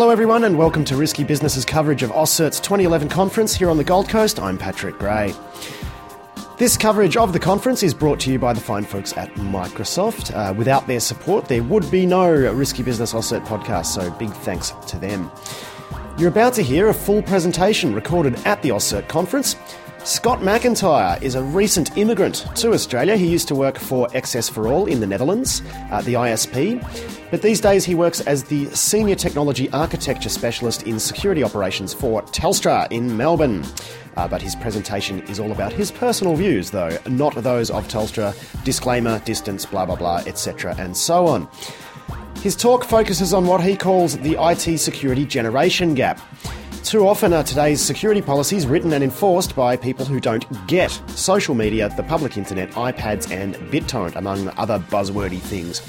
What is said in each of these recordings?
Hello, everyone, and welcome to Risky Business's coverage of AusCert's 2011 conference here on the Gold Coast. I'm Patrick Gray. This coverage of the conference is brought to you by the fine folks at Microsoft. Uh, without their support, there would be no Risky Business AusCert podcast, so big thanks to them. You're about to hear a full presentation recorded at the AusCert conference. Scott McIntyre is a recent immigrant to Australia. He used to work for XS4all in the Netherlands, uh, the ISP, but these days he works as the Senior Technology Architecture Specialist in Security Operations for Telstra in Melbourne. Uh, but his presentation is all about his personal views, though, not those of Telstra. Disclaimer, distance, blah blah blah, etc., and so on. His talk focuses on what he calls the IT security generation gap. Too often are today's security policies written and enforced by people who don't get social media, the public internet, iPads, and BitTorrent, among other buzzwordy things.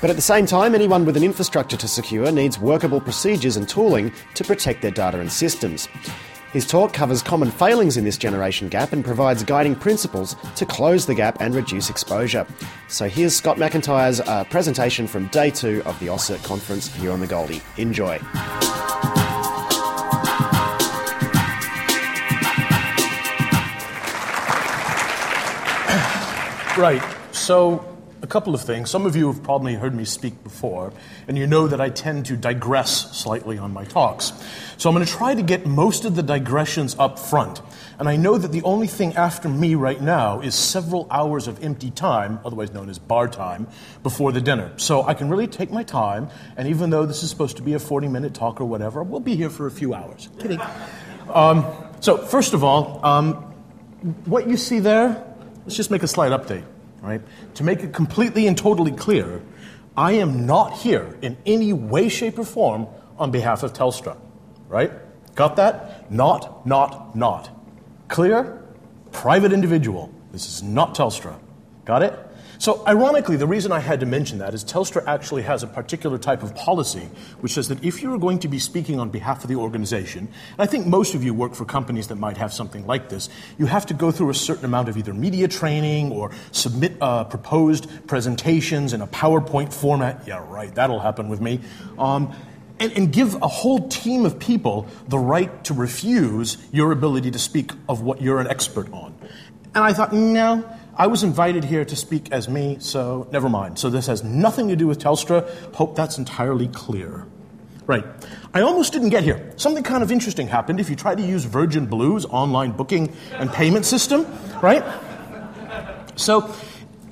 But at the same time, anyone with an infrastructure to secure needs workable procedures and tooling to protect their data and systems. His talk covers common failings in this generation gap and provides guiding principles to close the gap and reduce exposure. So here's Scott McIntyre's uh, presentation from day two of the AusCert conference here on the Goldie. Enjoy. Right. So a couple of things. Some of you have probably heard me speak before, and you know that I tend to digress slightly on my talks. So I'm going to try to get most of the digressions up front. And I know that the only thing after me right now is several hours of empty time, otherwise known as bar time, before the dinner. So I can really take my time, and even though this is supposed to be a 40 minute talk or whatever, we'll be here for a few hours. Kidding. Um, so, first of all, um, what you see there, let's just make a slight update right? To make it completely and totally clear, I am not here in any way, shape, or form on behalf of Telstra, right? Got that? Not, not, not. Clear? Private individual. This is not Telstra. Got it? So, ironically, the reason I had to mention that is Telstra actually has a particular type of policy which says that if you're going to be speaking on behalf of the organization, and I think most of you work for companies that might have something like this, you have to go through a certain amount of either media training or submit uh, proposed presentations in a PowerPoint format. Yeah, right, that'll happen with me. Um, and, and, give a whole team of people the right to refuse your ability to speak of what you're an expert on. And I thought, no, I was invited here to speak as me, so never mind. So this has nothing to do with Telstra. Hope that's entirely clear. Right. I almost didn't get here. Something kind of interesting happened if you try to use Virgin Blue's online booking and payment system, right? So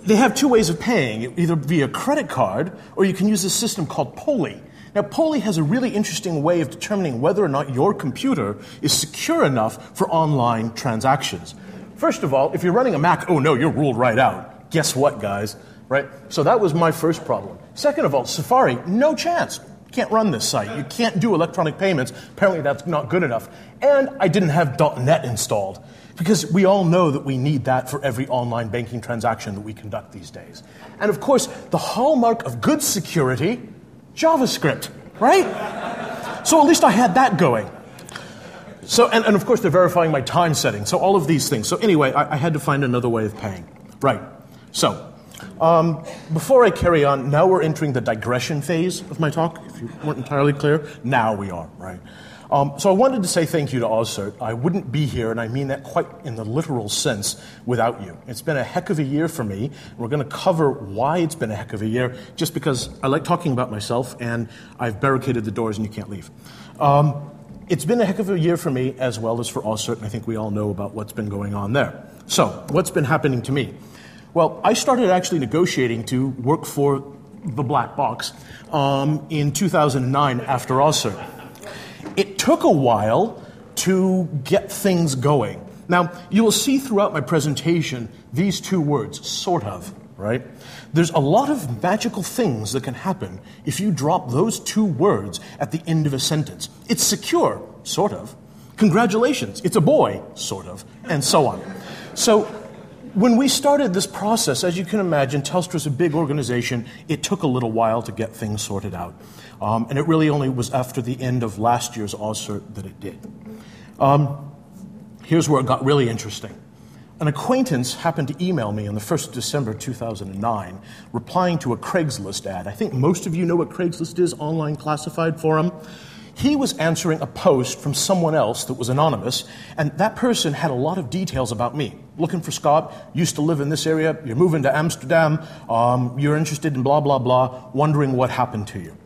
they have two ways of paying, either via credit card or you can use a system called POLi. Now, POLi has a really interesting way of determining whether or not your computer is secure enough for online transactions. First of all, if you're running a Mac, oh no, you're ruled right out. Guess what, guys? Right? So that was my first problem. Second of all, Safari, no chance. Can't run this site. You can't do electronic payments. Apparently, that's not good enough. And I didn't have .NET installed because we all know that we need that for every online banking transaction that we conduct these days. And of course, the hallmark of good security, JavaScript, right? So at least I had that going. So, and, and of course, they're verifying my time setting. So, all of these things. So, anyway, I, I had to find another way of paying. Right. So, um, before I carry on, now we're entering the digression phase of my talk. If you weren't entirely clear, now we are, right? Um, so I wanted to say thank you to AusCert. I wouldn't be here, and I mean that quite in the literal sense, without you. It's been a heck of a year for me. We're going to cover why it's been a heck of a year, just because I like talking about myself, and I've barricaded the doors and you can't leave. Um, it's been a heck of a year for me as well as for AusCert, and I think we all know about what's been going on there. So, what's been happening to me? Well, I started actually negotiating to work for the black box um, in 2009 after AusCert. It took a while to get things going. Now, you will see throughout my presentation these two words, sort of, right? There's a lot of magical things that can happen if you drop those two words at the end of a sentence. It's secure, sort of. Congratulations, it's a boy, sort of, and so on. So, when we started this process, as you can imagine, Telstra's a big organization. It took a little while to get things sorted out. Um, and it really only was after the end of last year's AusCert that it did. Um, here's where it got really interesting. An acquaintance happened to email me on the 1st of December 2009, replying to a Craigslist ad. I think most of you know what Craigslist is online classified forum. He was answering a post from someone else that was anonymous, and that person had a lot of details about me. Looking for Scott, used to live in this area, you're moving to Amsterdam, um, you're interested in blah, blah, blah, wondering what happened to you.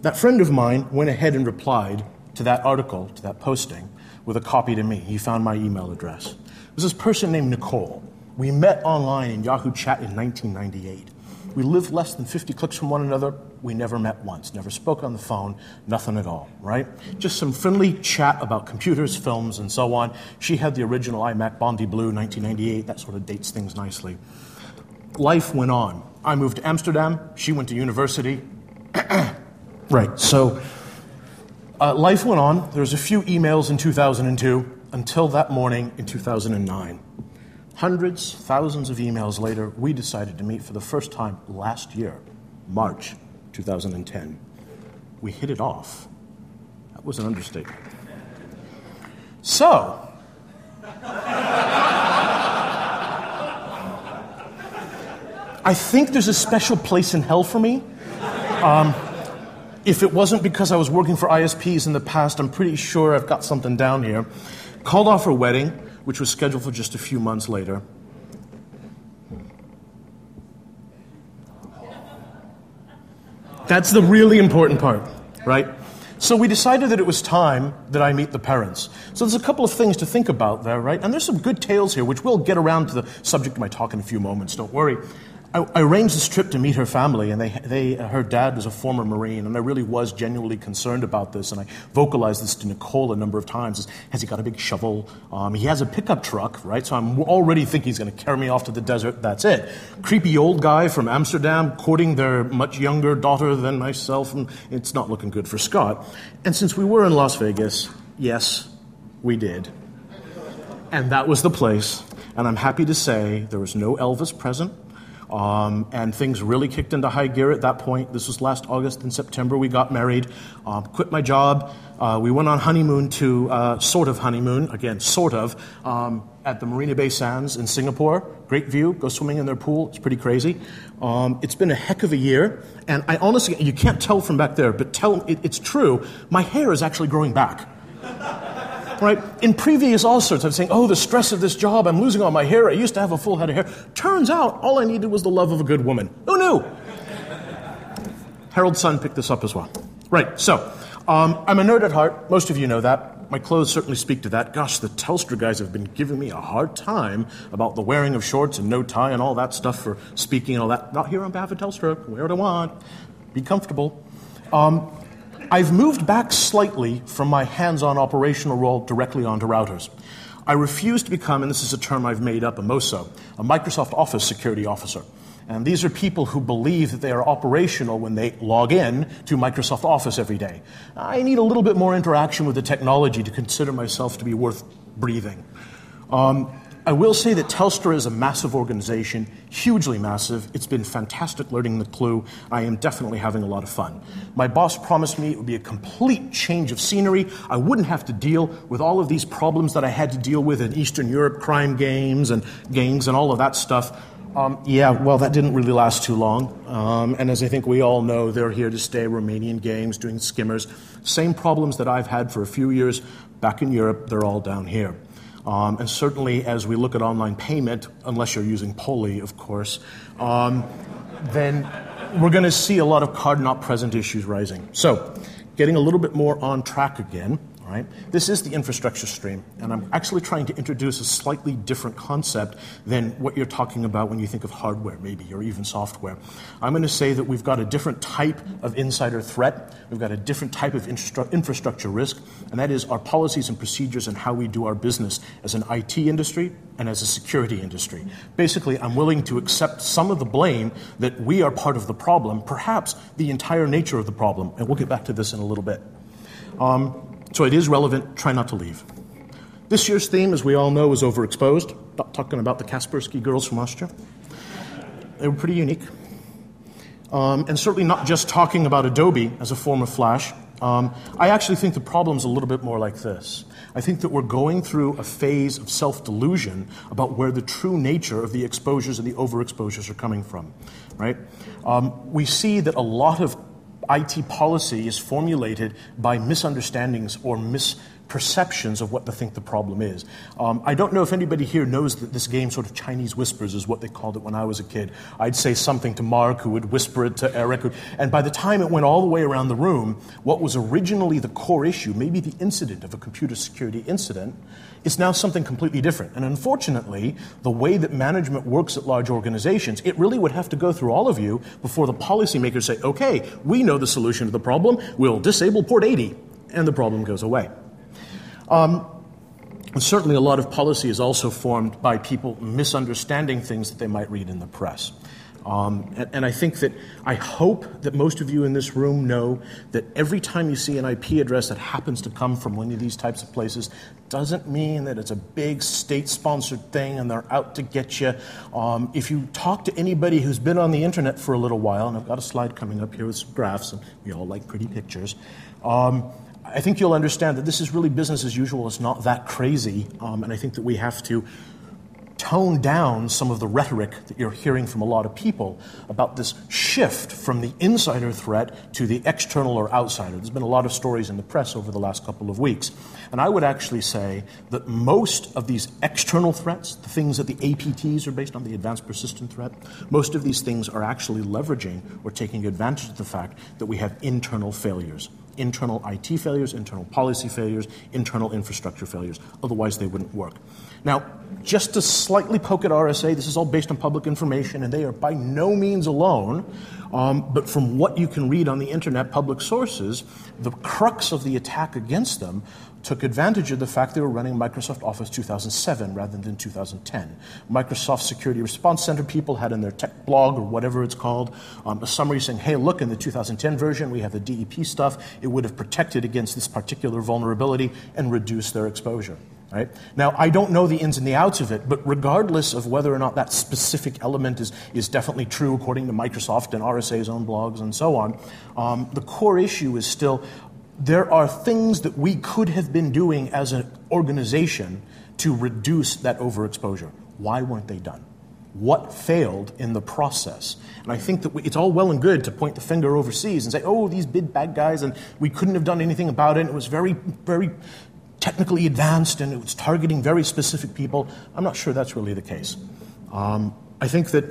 That friend of mine went ahead and replied to that article, to that posting, with a copy to me. He found my email address. Was this person named Nicole. We met online in Yahoo Chat in 1998. We lived less than 50 clicks from one another. We never met once, never spoke on the phone, nothing at all, right? Just some friendly chat about computers, films, and so on. She had the original iMac Bondi Blue 1998. That sort of dates things nicely. Life went on. I moved to Amsterdam. She went to university. right, so uh, life went on. There was a few emails in 2002 until that morning in 2009. Hundreds, thousands of emails later, we decided to meet for the first time last year, March 2010. We hit it off. That was an understatement. So, I think there's a special place in hell for me. Um, if it wasn't because I was working for ISPs in the past, I'm pretty sure I've got something down here. Called off her wedding which was scheduled for just a few months later. That's the really important part, right? So we decided that it was time that I meet the parents. So there's a couple of things to think about there, right? And there's some good tales here, which we'll get around to the subject of my talk in a few moments, don't worry. I, I, arranged this trip to meet her family, and they, they, her dad was a former Marine, and I really was genuinely concerned about this. And I vocalized this to Nicole a number of times. Has he got a big shovel? Um, he has a pickup truck, right? So I'm already thinking he's going to carry me off to the desert. That's it. Creepy old guy from Amsterdam courting their much younger daughter than myself, and it's not looking good for Scott. And since we were in Las Vegas, yes, we did. And that was the place. And I'm happy to say there was no Elvis present. Um, and things really kicked into high gear at that point. This was last August and September. We got married, um, quit my job. Uh, we went on honeymoon to uh, sort of honeymoon, again, sort of, um, at the Marina Bay Sands in Singapore. Great view. Go swimming in their pool. It's pretty crazy. Um, it's been a heck of a year. And I honestly, you can't tell from back there, but tell, it, it's true. My hair is actually growing back right? In previous AusCerts, I'm saying, oh, the stress of this job, I'm losing all my hair. I used to have a full head of hair. Turns out, all I needed was the love of a good woman. Who knew? Herald Sun picked this up as well. Right, so um, I'm a nerd at heart. Most of you know that. My clothes certainly speak to that. Gosh, the Telstra guys have been giving me a hard time about the wearing of shorts and no tie and all that stuff for speaking and all that. Not here on behalf of Telstra. Wear what I want. Be comfortable. Um, I've moved back slightly from my hands on operational role directly onto routers. I refuse to become, and this is a term I've made up, a MOSA, a Microsoft Office security officer. And these are people who believe that they are operational when they log in to Microsoft Office every day. I need a little bit more interaction with the technology to consider myself to be worth breathing. Um, I will say that Telstra is a massive organization, hugely massive. It's been fantastic learning the clue. I am definitely having a lot of fun. My boss promised me it would be a complete change of scenery. I wouldn't have to deal with all of these problems that I had to deal with in Eastern Europe, crime games and gangs and all of that stuff. Um, yeah, well, that didn't really last too long. Um, and as I think we all know, they're here to stay. Romanian games, doing skimmers. Same problems that I've had for a few years back in Europe, they're all down here. Um, and certainly, as we look at online payment, unless you're using POLi, of course, um, then we're going to see a lot of card not present issues rising. So, getting a little bit more on track again. Right? This is the infrastructure stream, and I'm actually trying to introduce a slightly different concept than what you're talking about when you think of hardware, maybe, or even software. I'm going to say that we've got a different type of insider threat, we've got a different type of infrastructure risk, and that is our policies and procedures and how we do our business as an IT industry and as a security industry. Basically, I'm willing to accept some of the blame that we are part of the problem, perhaps the entire nature of the problem, and we'll get back to this in a little bit. Um, so it is relevant. Try not to leave. This year's theme, as we all know, is overexposed. Talking about the Kaspersky girls from Austria. They were pretty unique. Um, and certainly not just talking about Adobe as a form of Flash. Um, I actually think the problem's a little bit more like this. I think that we're going through a phase of self delusion about where the true nature of the exposures and the overexposures are coming from, right? Um, we see that a lot of IT policy is formulated by misunderstandings or misperceptions of what they think the problem is. Um, I don't know if anybody here knows that this game, sort of Chinese whispers, is what they called it when I was a kid. I'd say something to Mark, who would whisper it to Eric, and by the time it went all the way around the room, what was originally the core issue, maybe the incident of a computer security incident, is now something completely different. And unfortunately, the way that management works at large organizations, it really would have to go through all of you before the policymakers say, okay, we know the solution to the problem, we'll disable port 80, and the problem goes away. Um, certainly, a lot of policy is also formed by people misunderstanding things that they might read in the press. Um, and, and, I think that I hope that most of you in this room know that every time you see an IP address that happens to come from one of these types of places, doesn't mean that it's a big state sponsored thing and they're out to get you. Um, if you talk to anybody who's been on the internet for a little while, and I've got a slide coming up here with some graphs, and we all like pretty pictures. Um, I think you'll understand that this is really business as usual. It's not that crazy. Um, and I think that we have to tone down some of the rhetoric that you're hearing from a lot of people about this shift from the insider threat to the external or outsider. There's been a lot of stories in the press over the last couple of weeks. And I would actually say that most of these external threats, the things that the APTs are based on, the advanced persistent threat, most of these things are actually leveraging or taking advantage of the fact that we have internal failures internal IT failures, internal policy failures, internal infrastructure failures. Otherwise, they wouldn't work. Now, just to slightly poke at RSA, this is all based on public information, and they are by no means alone. Um, but from what you can read on the internet, public sources, the crux of the attack against them took advantage of the fact they were running Microsoft Office 2007 rather than 2010. Microsoft Security Response Center people had in their tech blog or whatever it's called um, a summary saying, hey, look, in the 2010 version, we have the DEP stuff. It would have protected against this particular vulnerability and reduced their exposure. Right? Now, I don't know the ins and the outs of it, but regardless of whether or not that specific element is, is definitely true according to Microsoft and RSA's own blogs and so on, um, the core issue is still there are things that we could have been doing as an organization to reduce that overexposure. Why weren't they done? What failed in the process? And I think that we, it's all well and good to point the finger overseas and say, oh, these big bad guys, and we couldn't have done anything about it. and It was very, very technically advanced and it was targeting very specific people. I'm not sure that's really the case. Um, I think that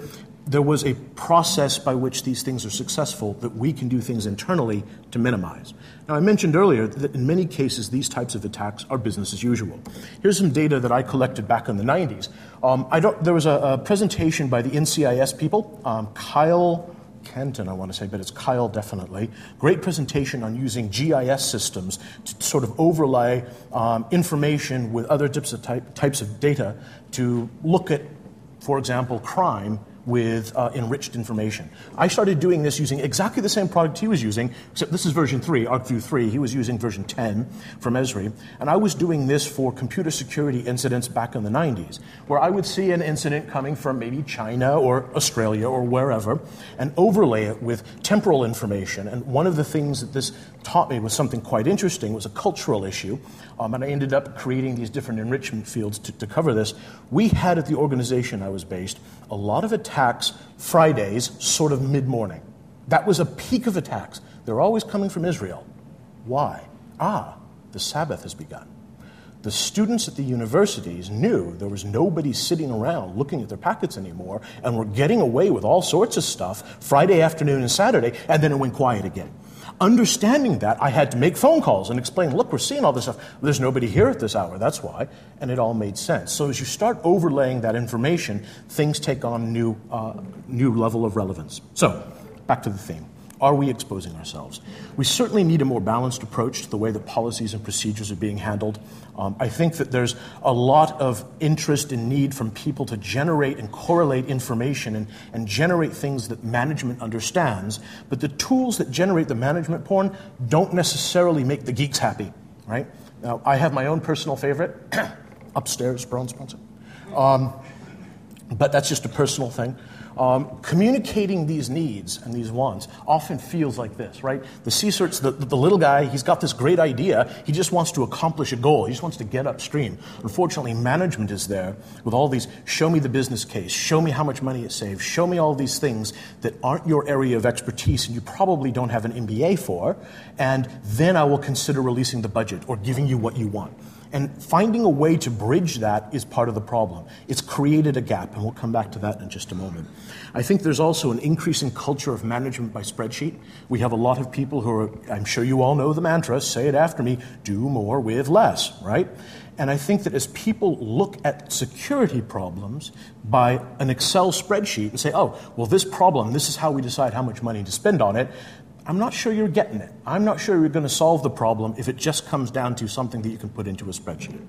there was a process by which these things are successful that we can do things internally to minimize. Now, I mentioned earlier that in many cases, these types of attacks are business as usual. Here's some data that I collected back in the 90s. Um, there was a, a, presentation by the NCIS people, um, Kyle Kenton, I want to say, but it's Kyle definitely. Great presentation on using GIS systems to sort of overlay um, information with other types of, type, types of data to look at, for example, crime with uh, enriched information. I started doing this using exactly the same product he was using, except this is version 3, ArcView 3. He was using version 10 from Esri. And I was doing this for computer security incidents back in the 90s, where I would see an incident coming from maybe China or Australia or wherever and overlay it with temporal information. And one of the things that this taught me was something quite interesting, was a cultural issue. Um, and I ended up creating these different enrichment fields to, to cover this. We had at the organization I was based a lot of attacks Fridays, sort of mid morning. That was a peak of attacks. They're always coming from Israel. Why? Ah, the Sabbath has begun. The students at the universities knew there was nobody sitting around looking at their packets anymore and were getting away with all sorts of stuff Friday afternoon and Saturday, and then it went quiet again. Understanding that, I had to make phone calls and explain, look, we're seeing all this stuff. There's nobody here at this hour, that's why. And it all made sense. So as you start overlaying that information, things take on new, uh, new level of relevance. So, back to the theme. Are we exposing ourselves? We certainly need a more balanced approach to the way that policies and procedures are being handled. Um, I think that there's a lot of interest and need from people to generate and correlate information and, and generate things that management understands. But the tools that generate the management porn don't necessarily make the geeks happy, right? Now, I have my own personal favorite upstairs, Braun sponsor. Um, but that's just a personal thing. Um, communicating these needs and these wants often feels like this, right? The CSIRT's the, the little guy, he's got this great idea, he just wants to accomplish a goal, he just wants to get upstream. Unfortunately, management is there with all these show me the business case, show me how much money it saves, show me all these things that aren't your area of expertise and you probably don't have an MBA for, and then I will consider releasing the budget or giving you what you want. And finding a way to bridge that is part of the problem. It's created a gap, and we'll come back to that in just a moment. I think there's also an increasing culture of management by spreadsheet. We have a lot of people who are, I'm sure you all know the mantra, say it after me, do more with less, right? And I think that as people look at security problems by an Excel spreadsheet and say, oh, well, this problem, this is how we decide how much money to spend on it, I'm not sure you're getting it. I'm not sure you're going to solve the problem if it just comes down to something that you can put into a spreadsheet.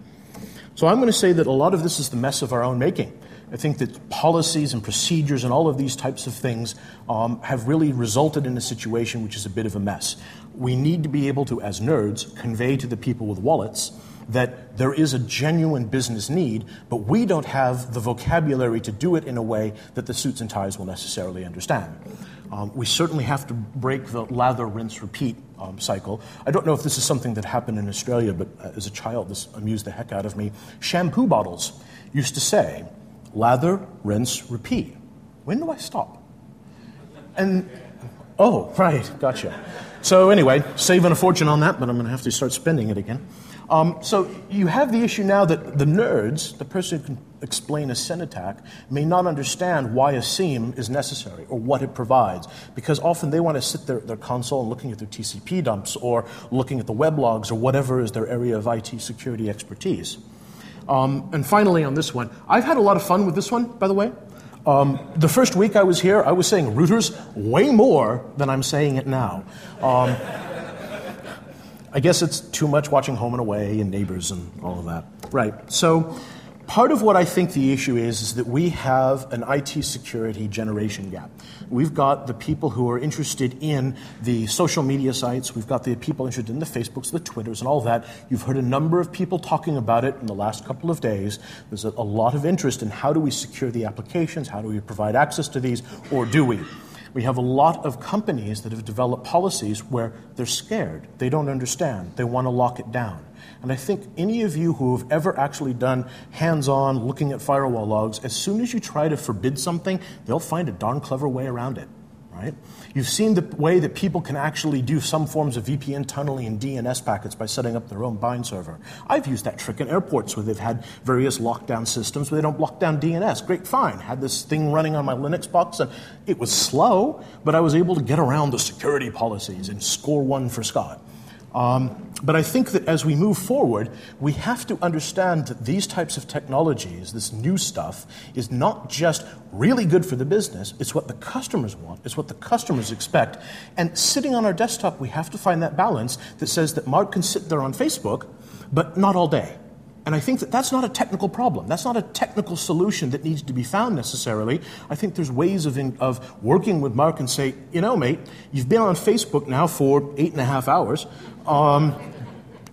So I'm going to say that a lot of this is the mess of our own making. I think that policies and procedures and all of these types of things um, have really resulted in a situation which is a bit of a mess. We need to be able to, as nerds, convey to the people with wallets that there is a genuine business need, but we don't have the vocabulary to do it in a way that the suits and ties will necessarily understand. Um, we certainly have to break the lather, rinse, repeat um, cycle. I don't know if this is something that happened in Australia, but uh, as a child, this amused the heck out of me. Shampoo bottles used to say, lather, rinse, repeat. When do I stop? And, oh, right, gotcha. So, anyway, saving a fortune on that, but I'm going to have to start spending it again. Um, so you have the issue now that the nerds, the person who can explain a SYN attack, may not understand why a SIEM is necessary or what it provides, because often they want to sit at their console and looking at their TCP dumps or looking at the web logs or whatever is their area of IT security expertise. Um, and finally, on this one, I've had a lot of fun with this one, by the way. Um, the first week I was here, I was saying routers way more than I'm saying it now. Um, I guess it's too much watching Home and Away and Neighbors and all of that. Right. So, part of what I think the issue is is that we have an IT security generation gap. We've got the people who are interested in the social media sites, we've got the people interested in the Facebooks, the Twitters, and all that. You've heard a number of people talking about it in the last couple of days. There's a, lot of interest in how do we secure the applications, how do we provide access to these, or do we? We have a lot of companies that have developed policies where they're scared, they don't understand, they want to lock it down. And I think any of you who have ever actually done hands on looking at firewall logs, as soon as you try to forbid something, they'll find a darn clever way around it right? You've seen the way that people can actually do some forms of VPN tunneling and DNS packets by setting up their own bind server. I've used that trick in airports where they've had various lockdown systems where they don't lock down DNS. Great, fine. Had this thing running on my Linux box and it was slow, but I was able to get around the security policies and score one for Scott. Um, but I think that as we move forward, we have to understand that these types of technologies, this new stuff, is not just really good for the business, it's what the customers want, it's what the customers expect. And sitting on our desktop, we have to find that balance that says that Mark can sit there on Facebook, but not all day. And I think that that's not a technical problem. That's not a technical solution that needs to be found necessarily. I think there's ways of, in, of working with Mark and say, you know, mate, you've been on Facebook now for eight and a half hours. Um,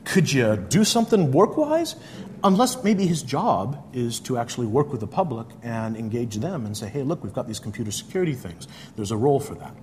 could you do something work wise? Unless maybe his job is to actually work with the public and engage them and say, hey, look, we've got these computer security things. There's a role for that.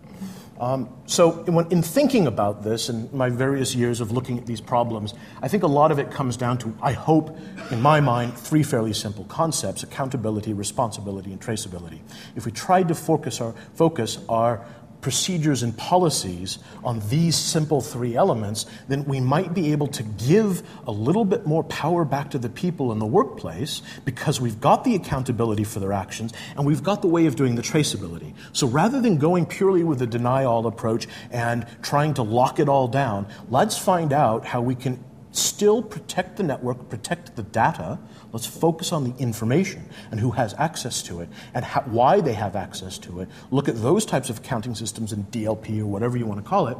Um, so, in, in, thinking about this and my various years of looking at these problems, I think a lot of it comes down to, I hope, in my mind, three fairly simple concepts accountability, responsibility, and traceability. If we tried to focus our, focus our procedures and policies on these simple three elements, then we might be able to give a little bit more power back to the people in the workplace because we've got the accountability for their actions and we've got the way of doing the traceability. So rather than going purely with a deny all approach and trying to lock it all down, let's find out how we can still protect the network, protect the data. Let's focus on the information and who has access to it and how, why they have access to it. Look at those types of accounting systems and DLP or whatever you want to call it,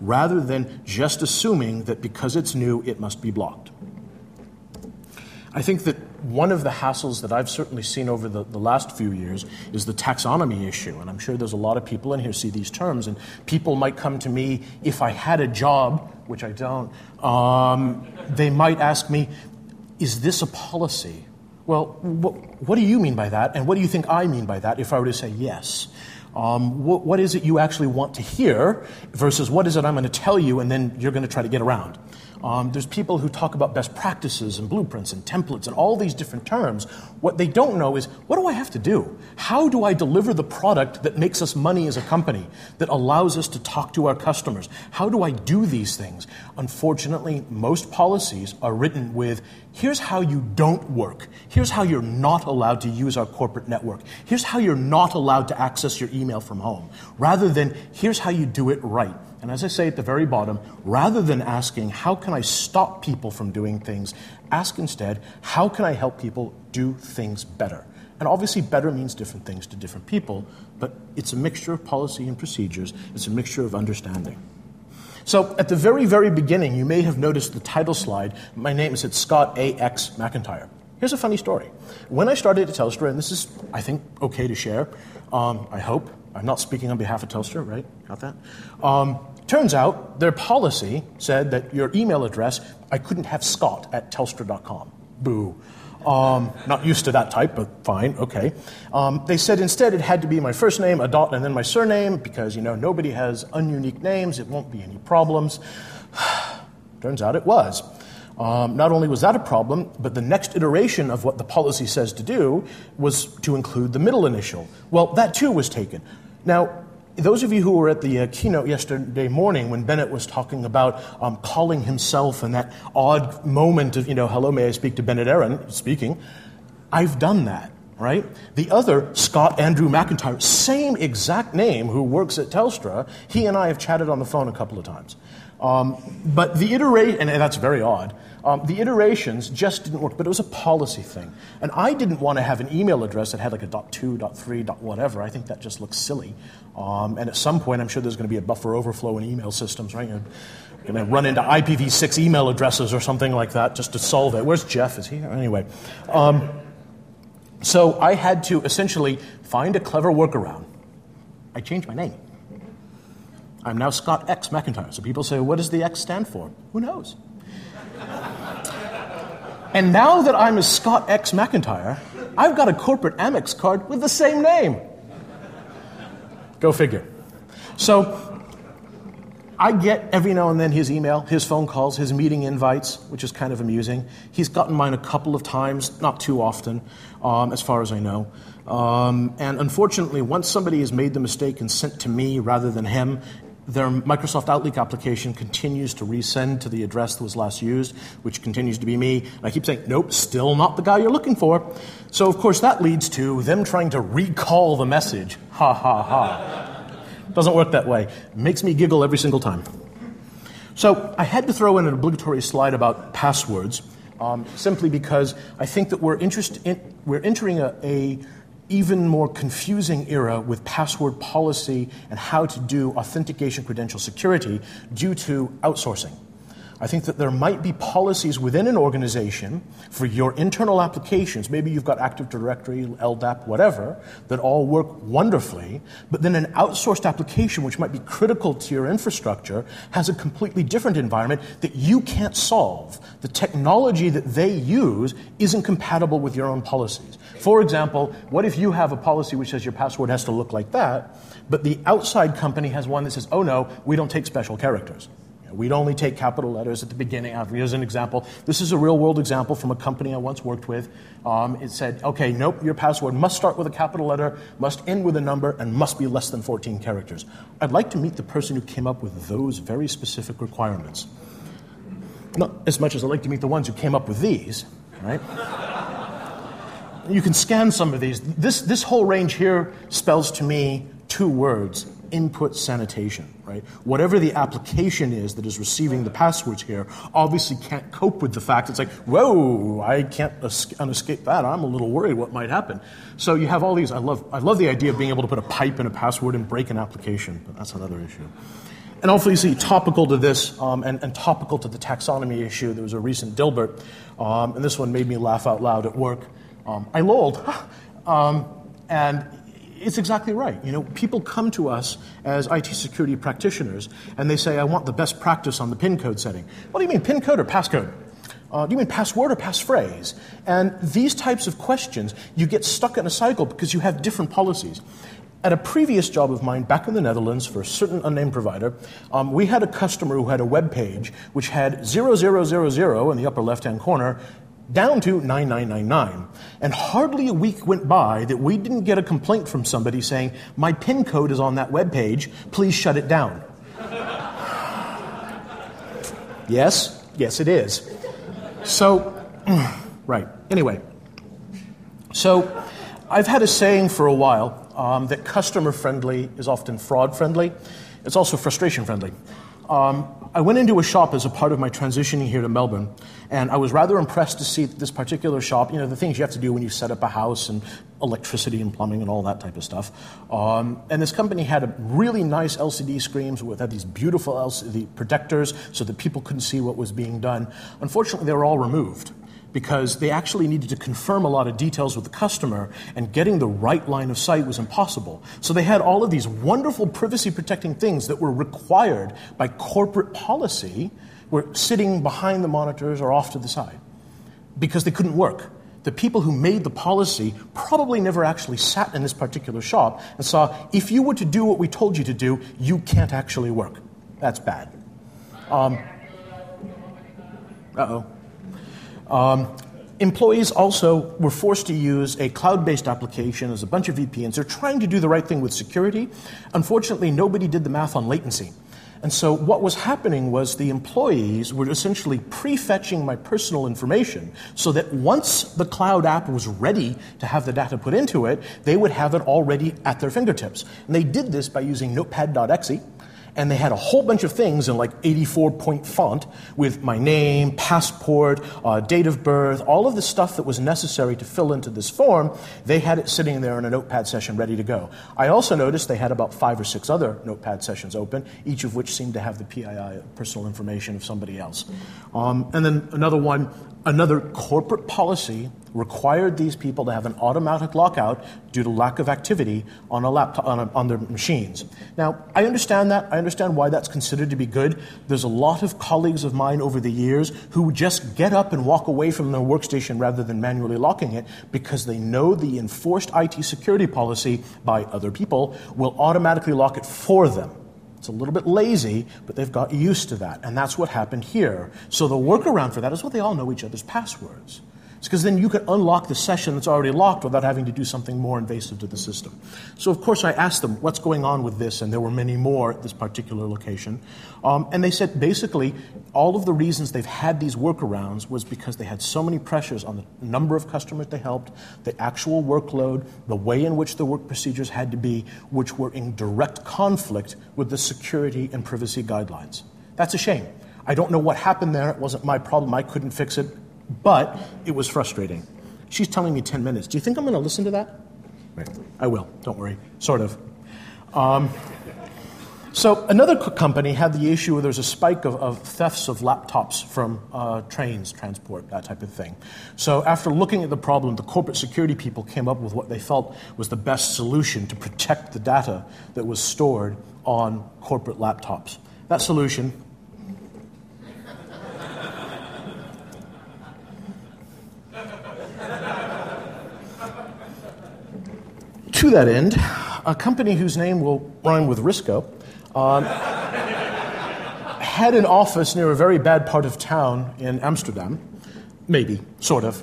rather than just assuming that because it's new, it must be blocked. I think that one of the hassles that I've certainly seen over the, the, last few years is the taxonomy issue. And I'm sure there's a lot of people in here see these terms. And people might come to me if I had a job, which I don't, um, they might ask me, is this a policy? Well, what, do you mean by that? And what do you think I mean by that if I were to say yes? Um, what is it you actually want to hear versus what is it I'm going to tell you and then you're going to try to get around? Um, there's people who talk about best practices and blueprints and templates and all these different terms. What they don't know is what do I have to do? How do I deliver the product that makes us money as a company, that allows us to talk to our customers? How do I do these things? Unfortunately, most policies are written with here's how you don't work. Here's how you're not allowed to use our corporate network. Here's how you're not allowed to access your email from home, rather than here's how you do it right. And as I say at the very bottom, rather than asking, how can I stop people from doing things, ask instead, how can I help people do things better? And obviously, better means different things to different people, but it's a mixture of policy and procedures, it's a mixture of understanding. So, at the very, very beginning, you may have noticed the title slide. My name is Scott A.X. McIntyre. Here's a funny story. When I started at Telstra, and this is, I think, okay to share, um, I hope. I'm not speaking on behalf of Telstra, right? Got that? Um, Turns out their policy said that your email address, I couldn't have Scott at telstra.com. Boo. Um, not used to that type, but fine, okay. Um, they said instead it had to be my first name, a dot, and then my surname, because, you know, nobody has ununique names, it won't be any problems. Turns out it was. Um, not only was that a problem, but the next iteration of what the policy says to do was to include the middle initial. Well, that too was taken. Now, those of you who were at the uh, keynote yesterday morning when Bennett was talking about um, calling himself and that odd moment of, you know, hello, may I speak to Bennett Arron speaking, I've done that, right? The other, Scott Andrew McIntyre, same exact name who works at Telstra, he and I have chatted on the phone a couple of times. Um, but the iteration, and that's very odd, um, the iterations just didn't work, but it was a policy thing. And I didn't want to have an email address that had like a dot two, dot three, dot whatever. I think that just looks silly. Um, and at some point, I'm sure there's going to be a buffer overflow in email systems, right? You're going to run into IPv6 email addresses or something like that just to solve it. Where's Jeff? Is he here? Anyway. Um, so I had to essentially find a clever workaround. I changed my name. I'm now Scott X McIntyre. So people say, what does the X stand for? Who knows? and now that I'm a Scott X McIntyre, I've got a corporate Amex card with the same name. Go figure. So I get every now and then his email, his phone calls, his meeting invites, which is kind of amusing. He's gotten mine a couple of times, not too often, um, as far as I know. Um, and unfortunately, once somebody has made the mistake and sent to me rather than him, their Microsoft Outlook application continues to resend to the address that was last used, which continues to be me. And I keep saying, nope, still not the guy you're looking for. So, of course, that leads to them trying to recall the message. Ha ha ha. Doesn't work that way. Makes me giggle every single time. So, I had to throw in an obligatory slide about passwords, um, simply because I think that we're, interest in, we're entering a, a even more confusing era with password policy and how to do authentication credential security due to outsourcing. I think that there might be policies within an organization for your internal applications. Maybe you've got Active Directory, LDAP, whatever, that all work wonderfully, but then an outsourced application, which might be critical to your infrastructure, has a completely different environment that you can't solve. The technology that they use isn't compatible with your own policies. For example, what if you have a policy which says your password has to look like that, but the outside company has one that says, oh no, we don't take special characters? We'd only take capital letters at the beginning. Here's an example. This is a real world example from a company I once worked with. Um, it said, okay, nope, your password must start with a capital letter, must end with a number, and must be less than 14 characters. I'd like to meet the person who came up with those very specific requirements. Not as much as I'd like to meet the ones who came up with these, right? You can scan some of these. This, this whole range here spells to me two words input sanitation, right? Whatever the application is that is receiving the passwords here obviously can't cope with the fact it's like, whoa, I can't escape that. I'm a little worried what might happen. So you have all these. I love, I love the idea of being able to put a pipe in a password and break an application, but that's another issue. And obviously, topical to this um, and, and, topical to the taxonomy issue, there was a recent Dilbert, um, and this one made me laugh out loud at work. Um, I lolled. um, and it's exactly right. You know, people come to us as IT security practitioners and they say, I want the best practice on the pin code setting. What do you mean, pin code or passcode? Uh, do you mean password or passphrase? And these types of questions, you get stuck in a cycle because you have different policies. At a previous job of mine back in the Netherlands for a certain unnamed provider, um, we had a customer who had a web page which had 0000 in the upper left hand corner down to 9999. And hardly a week went by that we didn't get a complaint from somebody saying, My PIN code is on that web page, please shut it down. yes, yes, it is. So, right, anyway. So, I've had a saying for a while um, that customer friendly is often fraud friendly. It's also frustration friendly. Um, I went into a shop as a part of my transitioning here to Melbourne, and I was rather impressed to see this particular shop. You know, the things you have to do when you set up a house and electricity and plumbing and all that type of stuff. Um, and this company had really nice LCD screens with had these beautiful LCD projectors so that people couldn't see what was being done. Unfortunately, they were all removed because they actually needed to confirm a lot of details with the customer, and getting the right line of sight was impossible. So they had all of these wonderful privacy protecting things that were required by corporate policy were sitting behind the monitors or off to the side because they couldn't work. The people who made the policy probably never actually sat in this particular shop and saw if you were to do what we told you to do, you can't actually work. That's bad. Um, uh oh. Um, employees also were forced to use a cloud based application as a bunch of VPNs. They're trying to do the right thing with security. Unfortunately, nobody did the math on latency. And so, what was happening was the employees were essentially prefetching my personal information so that once the cloud app was ready to have the data put into it, they would have it already at their fingertips. And they did this by using notepad.exe and they had a whole bunch of things in like 84 point font with my name, passport, uh, date of birth, all of the stuff that was necessary to fill into this form. They had it sitting there in a notepad session ready to go. I also noticed they had about five or six other notepad sessions open, each of which seemed to have the PII, personal information of somebody else. Um, and then another one, another corporate policy required these people to have an automatic lockout due to lack of activity on, a laptop, on, a, on, their machines. Now, I understand that. I understand why that's considered to be good. There's a lot of colleagues of mine over the years who just get up and walk away from their workstation rather than manually locking it because they know the enforced IT security policy by other people will automatically lock it for them. It's a little bit lazy, but they've got used to that. And that's what happened here. So the workaround for that is well, they all know each other's passwords. It's because then you can unlock the session that's already locked without having to do something more invasive to the system. So, of course, I asked them, what's going on with this? And there were many more at this particular location. Um, and they said basically, all of the reasons they've had these workarounds was because they had so many pressures on the number of customers they helped, the actual workload, the way in which the work procedures had to be, which were in direct conflict with the security and privacy guidelines. That's a shame. I don't know what happened there. It wasn't my problem. I couldn't fix it but it was frustrating. She's telling me 10 minutes. Do you think I'm going to listen to that? Right. I will, don't worry. Sort of. Um, so another company had the issue where there's a spike of, of thefts of laptops from uh, trains, transport, that type of thing. So after looking at the problem, the corporate security people came up with what they felt was the best solution to protect the data that was stored on corporate laptops. That solution to that end, a company whose name will rhyme with Risco um, had an office near a very bad part of town in Amsterdam, maybe, sort of.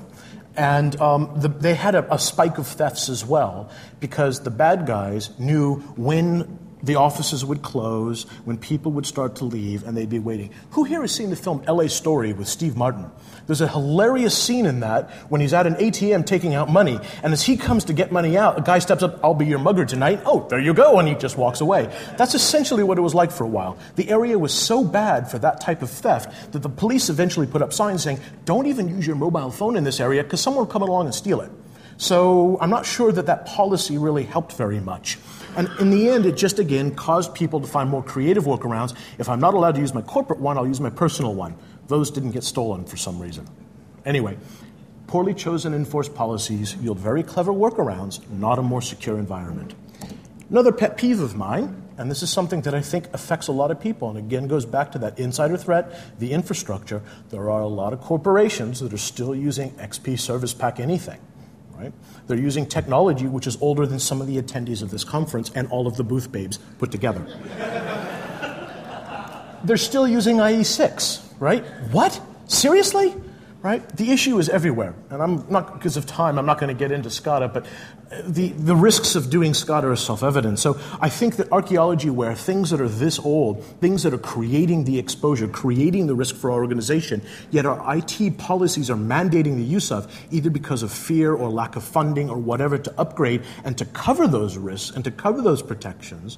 And um, the, they had a, a spike of thefts as well because the bad guys knew when the offices would close, when people would start to leave, and they'd be waiting. Who here has seen the film LA Story with Steve Martin? There's a hilarious scene in that when he's at an ATM taking out money, and as he comes to get money out, a guy steps up, I'll be your mugger tonight. Oh, there you go, and he just walks away. That's essentially what it was like for a while. The area was so bad for that type of theft that the police eventually put up signs saying, don't even use your mobile phone in this area because someone will come along and steal it. So I'm not sure that that policy really helped very much. And in the end, it just again caused people to find more creative workarounds. If I'm not allowed to use my corporate one, I'll use my personal one. Those didn't get stolen for some reason. Anyway, poorly chosen enforced policies yield very clever workarounds, not a more secure environment. Another pet peeve of mine and this is something that I think affects a lot of people, and again goes back to that insider threat, the infrastructure. There are a lot of corporations that are still using XP Service Pack anything. Right? They're using technology which is older than some of the attendees of this conference and all of the booth babes put together. They're still using IE6, right? What? Seriously? Right? The issue is everywhere. And I'm not, because of time, I'm not going to get into SCADA, but uh, the, the risks of doing SCADA are self evident. So I think that archaeology, where things that are this old, things that are creating the exposure, creating the risk for our organization, yet our IT policies are mandating the use of, either because of fear or lack of funding or whatever, to upgrade and to cover those risks and to cover those protections,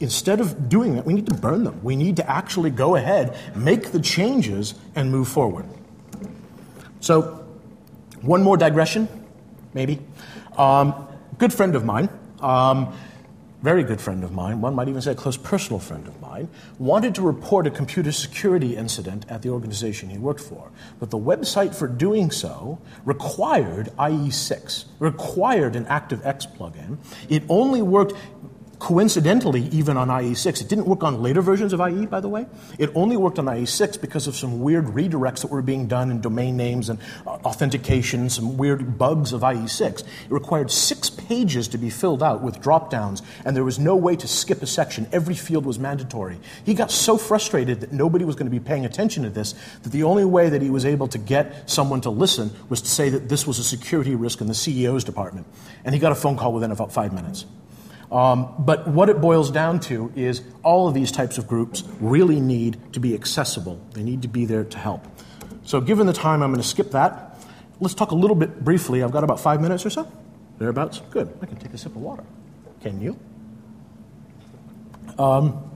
instead of doing that, we need to burn them. We need to actually go ahead, make the changes, and move forward. So, one more digression, maybe. Um, good friend of mine, um, very good friend of mine, one might even say a close personal friend of mine, wanted to report a computer security incident at the organization he worked for. But the website for doing so required IE6, required an ActiveX plugin. It only worked coincidentally even on IE6. It didn't work on later versions of IE, by the way. It only worked on IE6 because of some weird redirects that were being done in domain names and uh, authentication, some weird bugs of IE6. It required six pages to be filled out with drop downs, and there was no way to skip a section. Every field was mandatory. He got so frustrated that nobody was going to be paying attention to this that the only way that he was able to get someone to listen was to say that this was a security risk in the CEO's department. And he got a phone call within about five minutes. Um, but what it boils down to is all of these types of groups really need to be accessible. They need to be there to help. So, given the time, I'm going to skip that. Let's talk a little bit briefly. I've got about five minutes or so. Thereabouts. Good. I can take a sip of water. Can you? Um,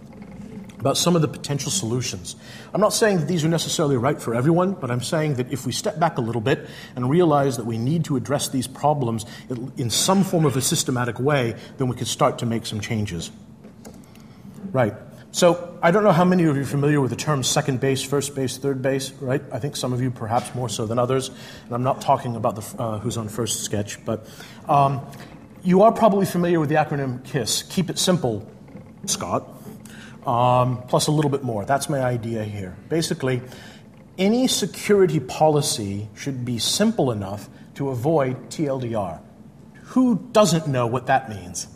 about some of the potential solutions. I'm not saying that these are necessarily right for everyone, but I'm saying that if we step back a little bit and realize that we need to address these problems in some form of a systematic way, then we can start to make some changes. Right. So I don't know how many of you are familiar with the terms second base, first base, third base, right? I think some of you perhaps more so than others. And I'm not talking about the uh, who's on first sketch, but um, you are probably familiar with the acronym KISS. Keep it simple, Scott um, plus a little bit more. That's my idea here. Basically, any security policy should be simple enough to avoid TLDR. Who doesn't know what that means?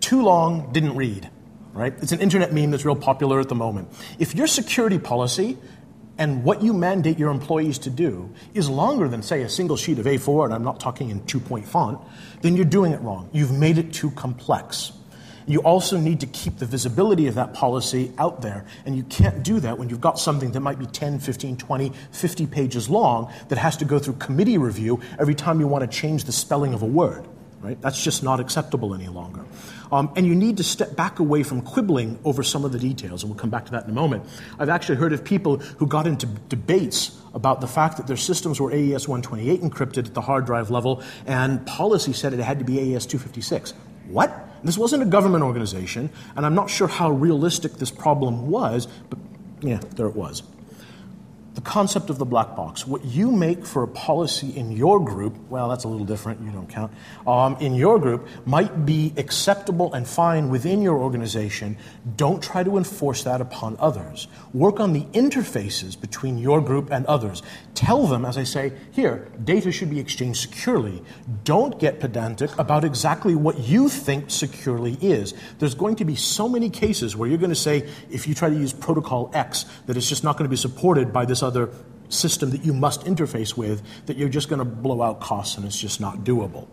Too long, didn't read, right? It's an internet meme that's real popular at the moment. If your security policy and what you mandate your employees to do is longer than, say, a single sheet of A4, and I'm not talking in two point font, then you're doing it wrong. You've made it too complex. You also need to keep the visibility of that policy out there. And you can't do that when you've got something that might be 10, 15, 20, 50 pages long that has to go through committee review every time you want to change the spelling of a word. Right? That's just not acceptable any longer. Um, and you need to step back away from quibbling over some of the details, and we'll come back to that in a moment. I've actually heard of people who got into debates about the fact that their systems were AES 128 encrypted at the hard drive level, and policy said it had to be AES 256. What? This wasn't a government organization, and I'm not sure how realistic this problem was, but yeah, there it was the concept of the black box. What you make for a policy in your group, well, that's a little different, you don't count, um, in your group might be acceptable and fine within your organization. Don't try to enforce that upon others. Work on the interfaces between your group and others. Tell them, as I say, here, data should be exchanged securely. Don't get pedantic about exactly what you think securely is. There's going to be so many cases where you're going to say, if you try to use protocol X, that it's just not going to be supported by this this other system that you must interface with that you're just going to blow out costs and it's just not doable.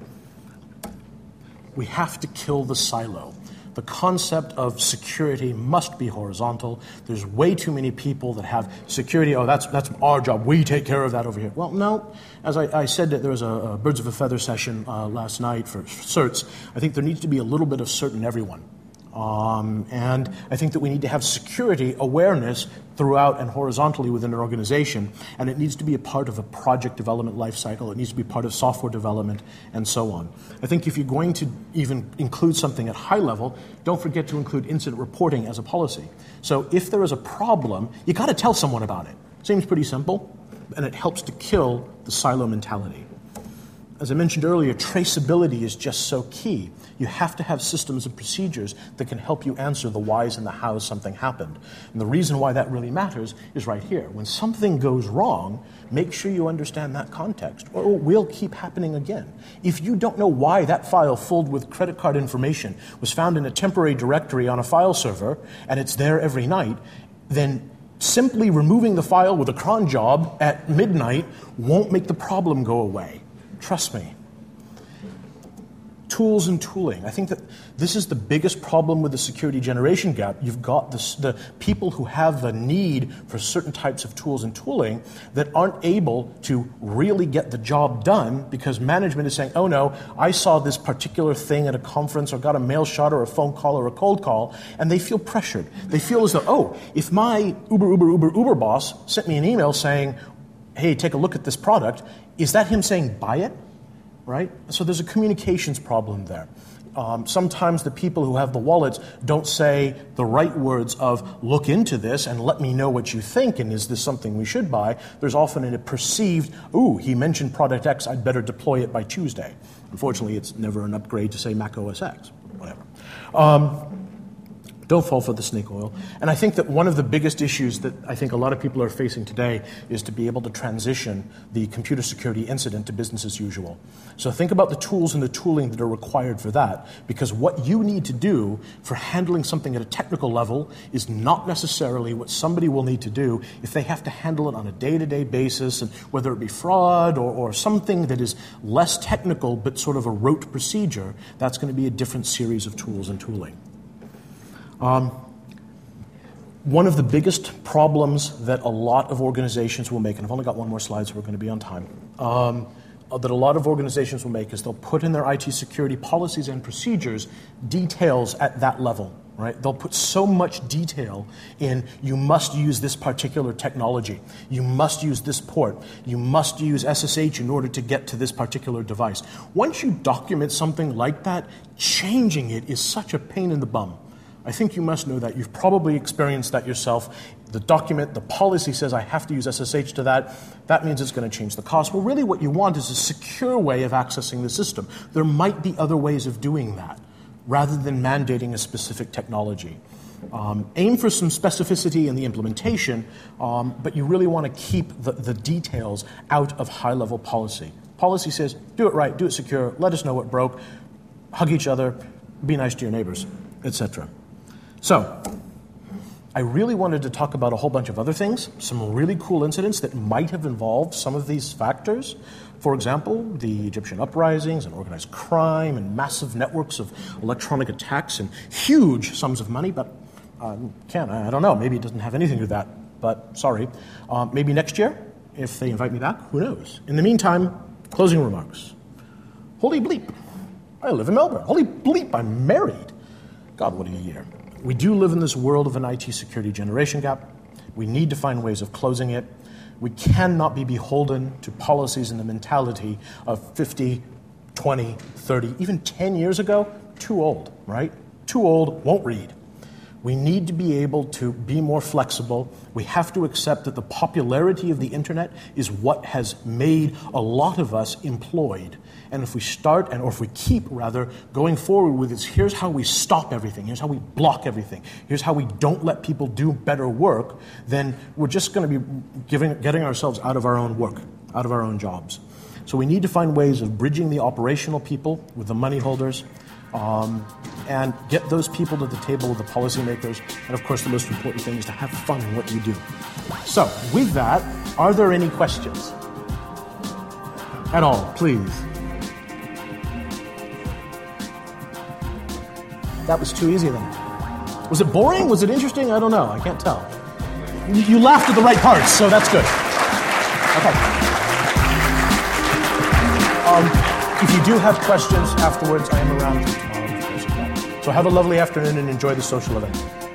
We have to kill the silo. The concept of security must be horizontal. There's way too many people that have security. Oh, that's, that's our job. We take care of that over here. Well, no. As I, I said, that there was a, a, Birds of a Feather session uh, last night for certs. I think there needs to be a little bit of cert in everyone. Um, and I think that we need to have security awareness throughout and horizontally within an organization, and it needs to be a part of a project development lifecycle. It needs to be part of software development, and so on. I think if you're going to even include something at high level, don't forget to include incident reporting as a policy. So if there is a problem, you've got to tell someone about it. Seems pretty simple, and it helps to kill the silo mentality. As I mentioned earlier, traceability is just so key. You have to have systems and procedures that can help you answer the whys and the hows something happened. And the reason why that really matters is right here. When something goes wrong, make sure you understand that context, or it will keep happening again. If you don't know why that file filled with credit card information was found in a temporary directory on a file server and it's there every night, then simply removing the file with a cron job at midnight won't make the problem go away. Trust me. Tools and tooling. I think that this is the biggest problem with the security generation gap. You've got the people who have the need for certain types of tools and tooling that aren't able to really get the job done because management is saying, oh no, I saw this particular thing at a conference or got a mail shot or a phone call or a cold call, and they feel pressured. They feel as though, oh, if my Uber, Uber, Uber, Uber boss sent me an email saying, hey, take a look at this product, is that him saying buy it? Right? So there's a communications problem there. Um, sometimes the people who have the wallets don't say the right words of look into this and let me know what you think and is this something we should buy. There's often a perceived, ooh, he mentioned product X, I'd better deploy it by Tuesday. Unfortunately, it's never an upgrade to say Mac OS X, whatever. Um, don't fall for the snake oil. And I think that one of the biggest issues that I think a lot of people are facing today is to be able to transition the computer security incident to business as usual. So think about the tools and the tooling that are required for that, because what you need to do for handling something at a technical level is not necessarily what somebody will need to do if they have to handle it on a day to day basis, and whether it be fraud or, or something that is less technical but sort of a rote procedure, that's going to be a different series of tools and tooling. Um, one of the biggest problems that a lot of organizations will make, and I've only got one more slide, so we're going to be on time, um, that a lot of organizations will make is they'll put in their IT security policies and procedures details at that level. Right? They'll put so much detail in you must use this particular technology, you must use this port, you must use SSH in order to get to this particular device. Once you document something like that, changing it is such a pain in the bum. I think you must know that. You've probably experienced that yourself. The document, the policy says I have to use SSH to that. That means it's going to change the cost. Well, really, what you want is a secure way of accessing the system. There might be other ways of doing that rather than mandating a specific technology. Um, aim for some specificity in the implementation, um, but you really want to keep the, the details out of high level policy. Policy says do it right, do it secure, let us know what broke, hug each other, be nice to your neighbors, etc. So, I really wanted to talk about a whole bunch of other things, some really cool incidents that might have involved some of these factors. For example, the Egyptian uprisings and organized crime and massive networks of electronic attacks and huge sums of money, but uh, can't, I don't know, maybe it doesn't have anything to do that, but sorry. Uh, maybe next year, if they invite me back, who knows? In the meantime, closing remarks. Holy bleep, I live in Melbourne. Holy bleep, I'm married. God, what a year. We do live in this world of an IT security generation gap. We need to find ways of closing it. We cannot be beholden to policies and the mentality of 50, 20, 30, even 10 years ago. Too old, right? Too old, won't read. We need to be able to be more flexible. We have to accept that the popularity of the internet is what has made a lot of us employed. And if we start, and or if we keep rather, going forward with this, here's how we stop everything, here's how we block everything, here's how we don't let people do better work, then we're just going to be giving, getting ourselves out of our own work, out of our own jobs. So we need to find ways of bridging the operational people with the money holders. Um, and get those people to the table with the policymakers. And of course, the most important thing is to have fun in what you do. So, with that, are there any questions? At all, please. That was too easy then. Was it boring? Was it interesting? I don't know. I can't tell. You, you laughed at the right parts, so that's good. Okay. If you do have questions afterwards, I am around tomorrow. So have a lovely afternoon and enjoy the social event.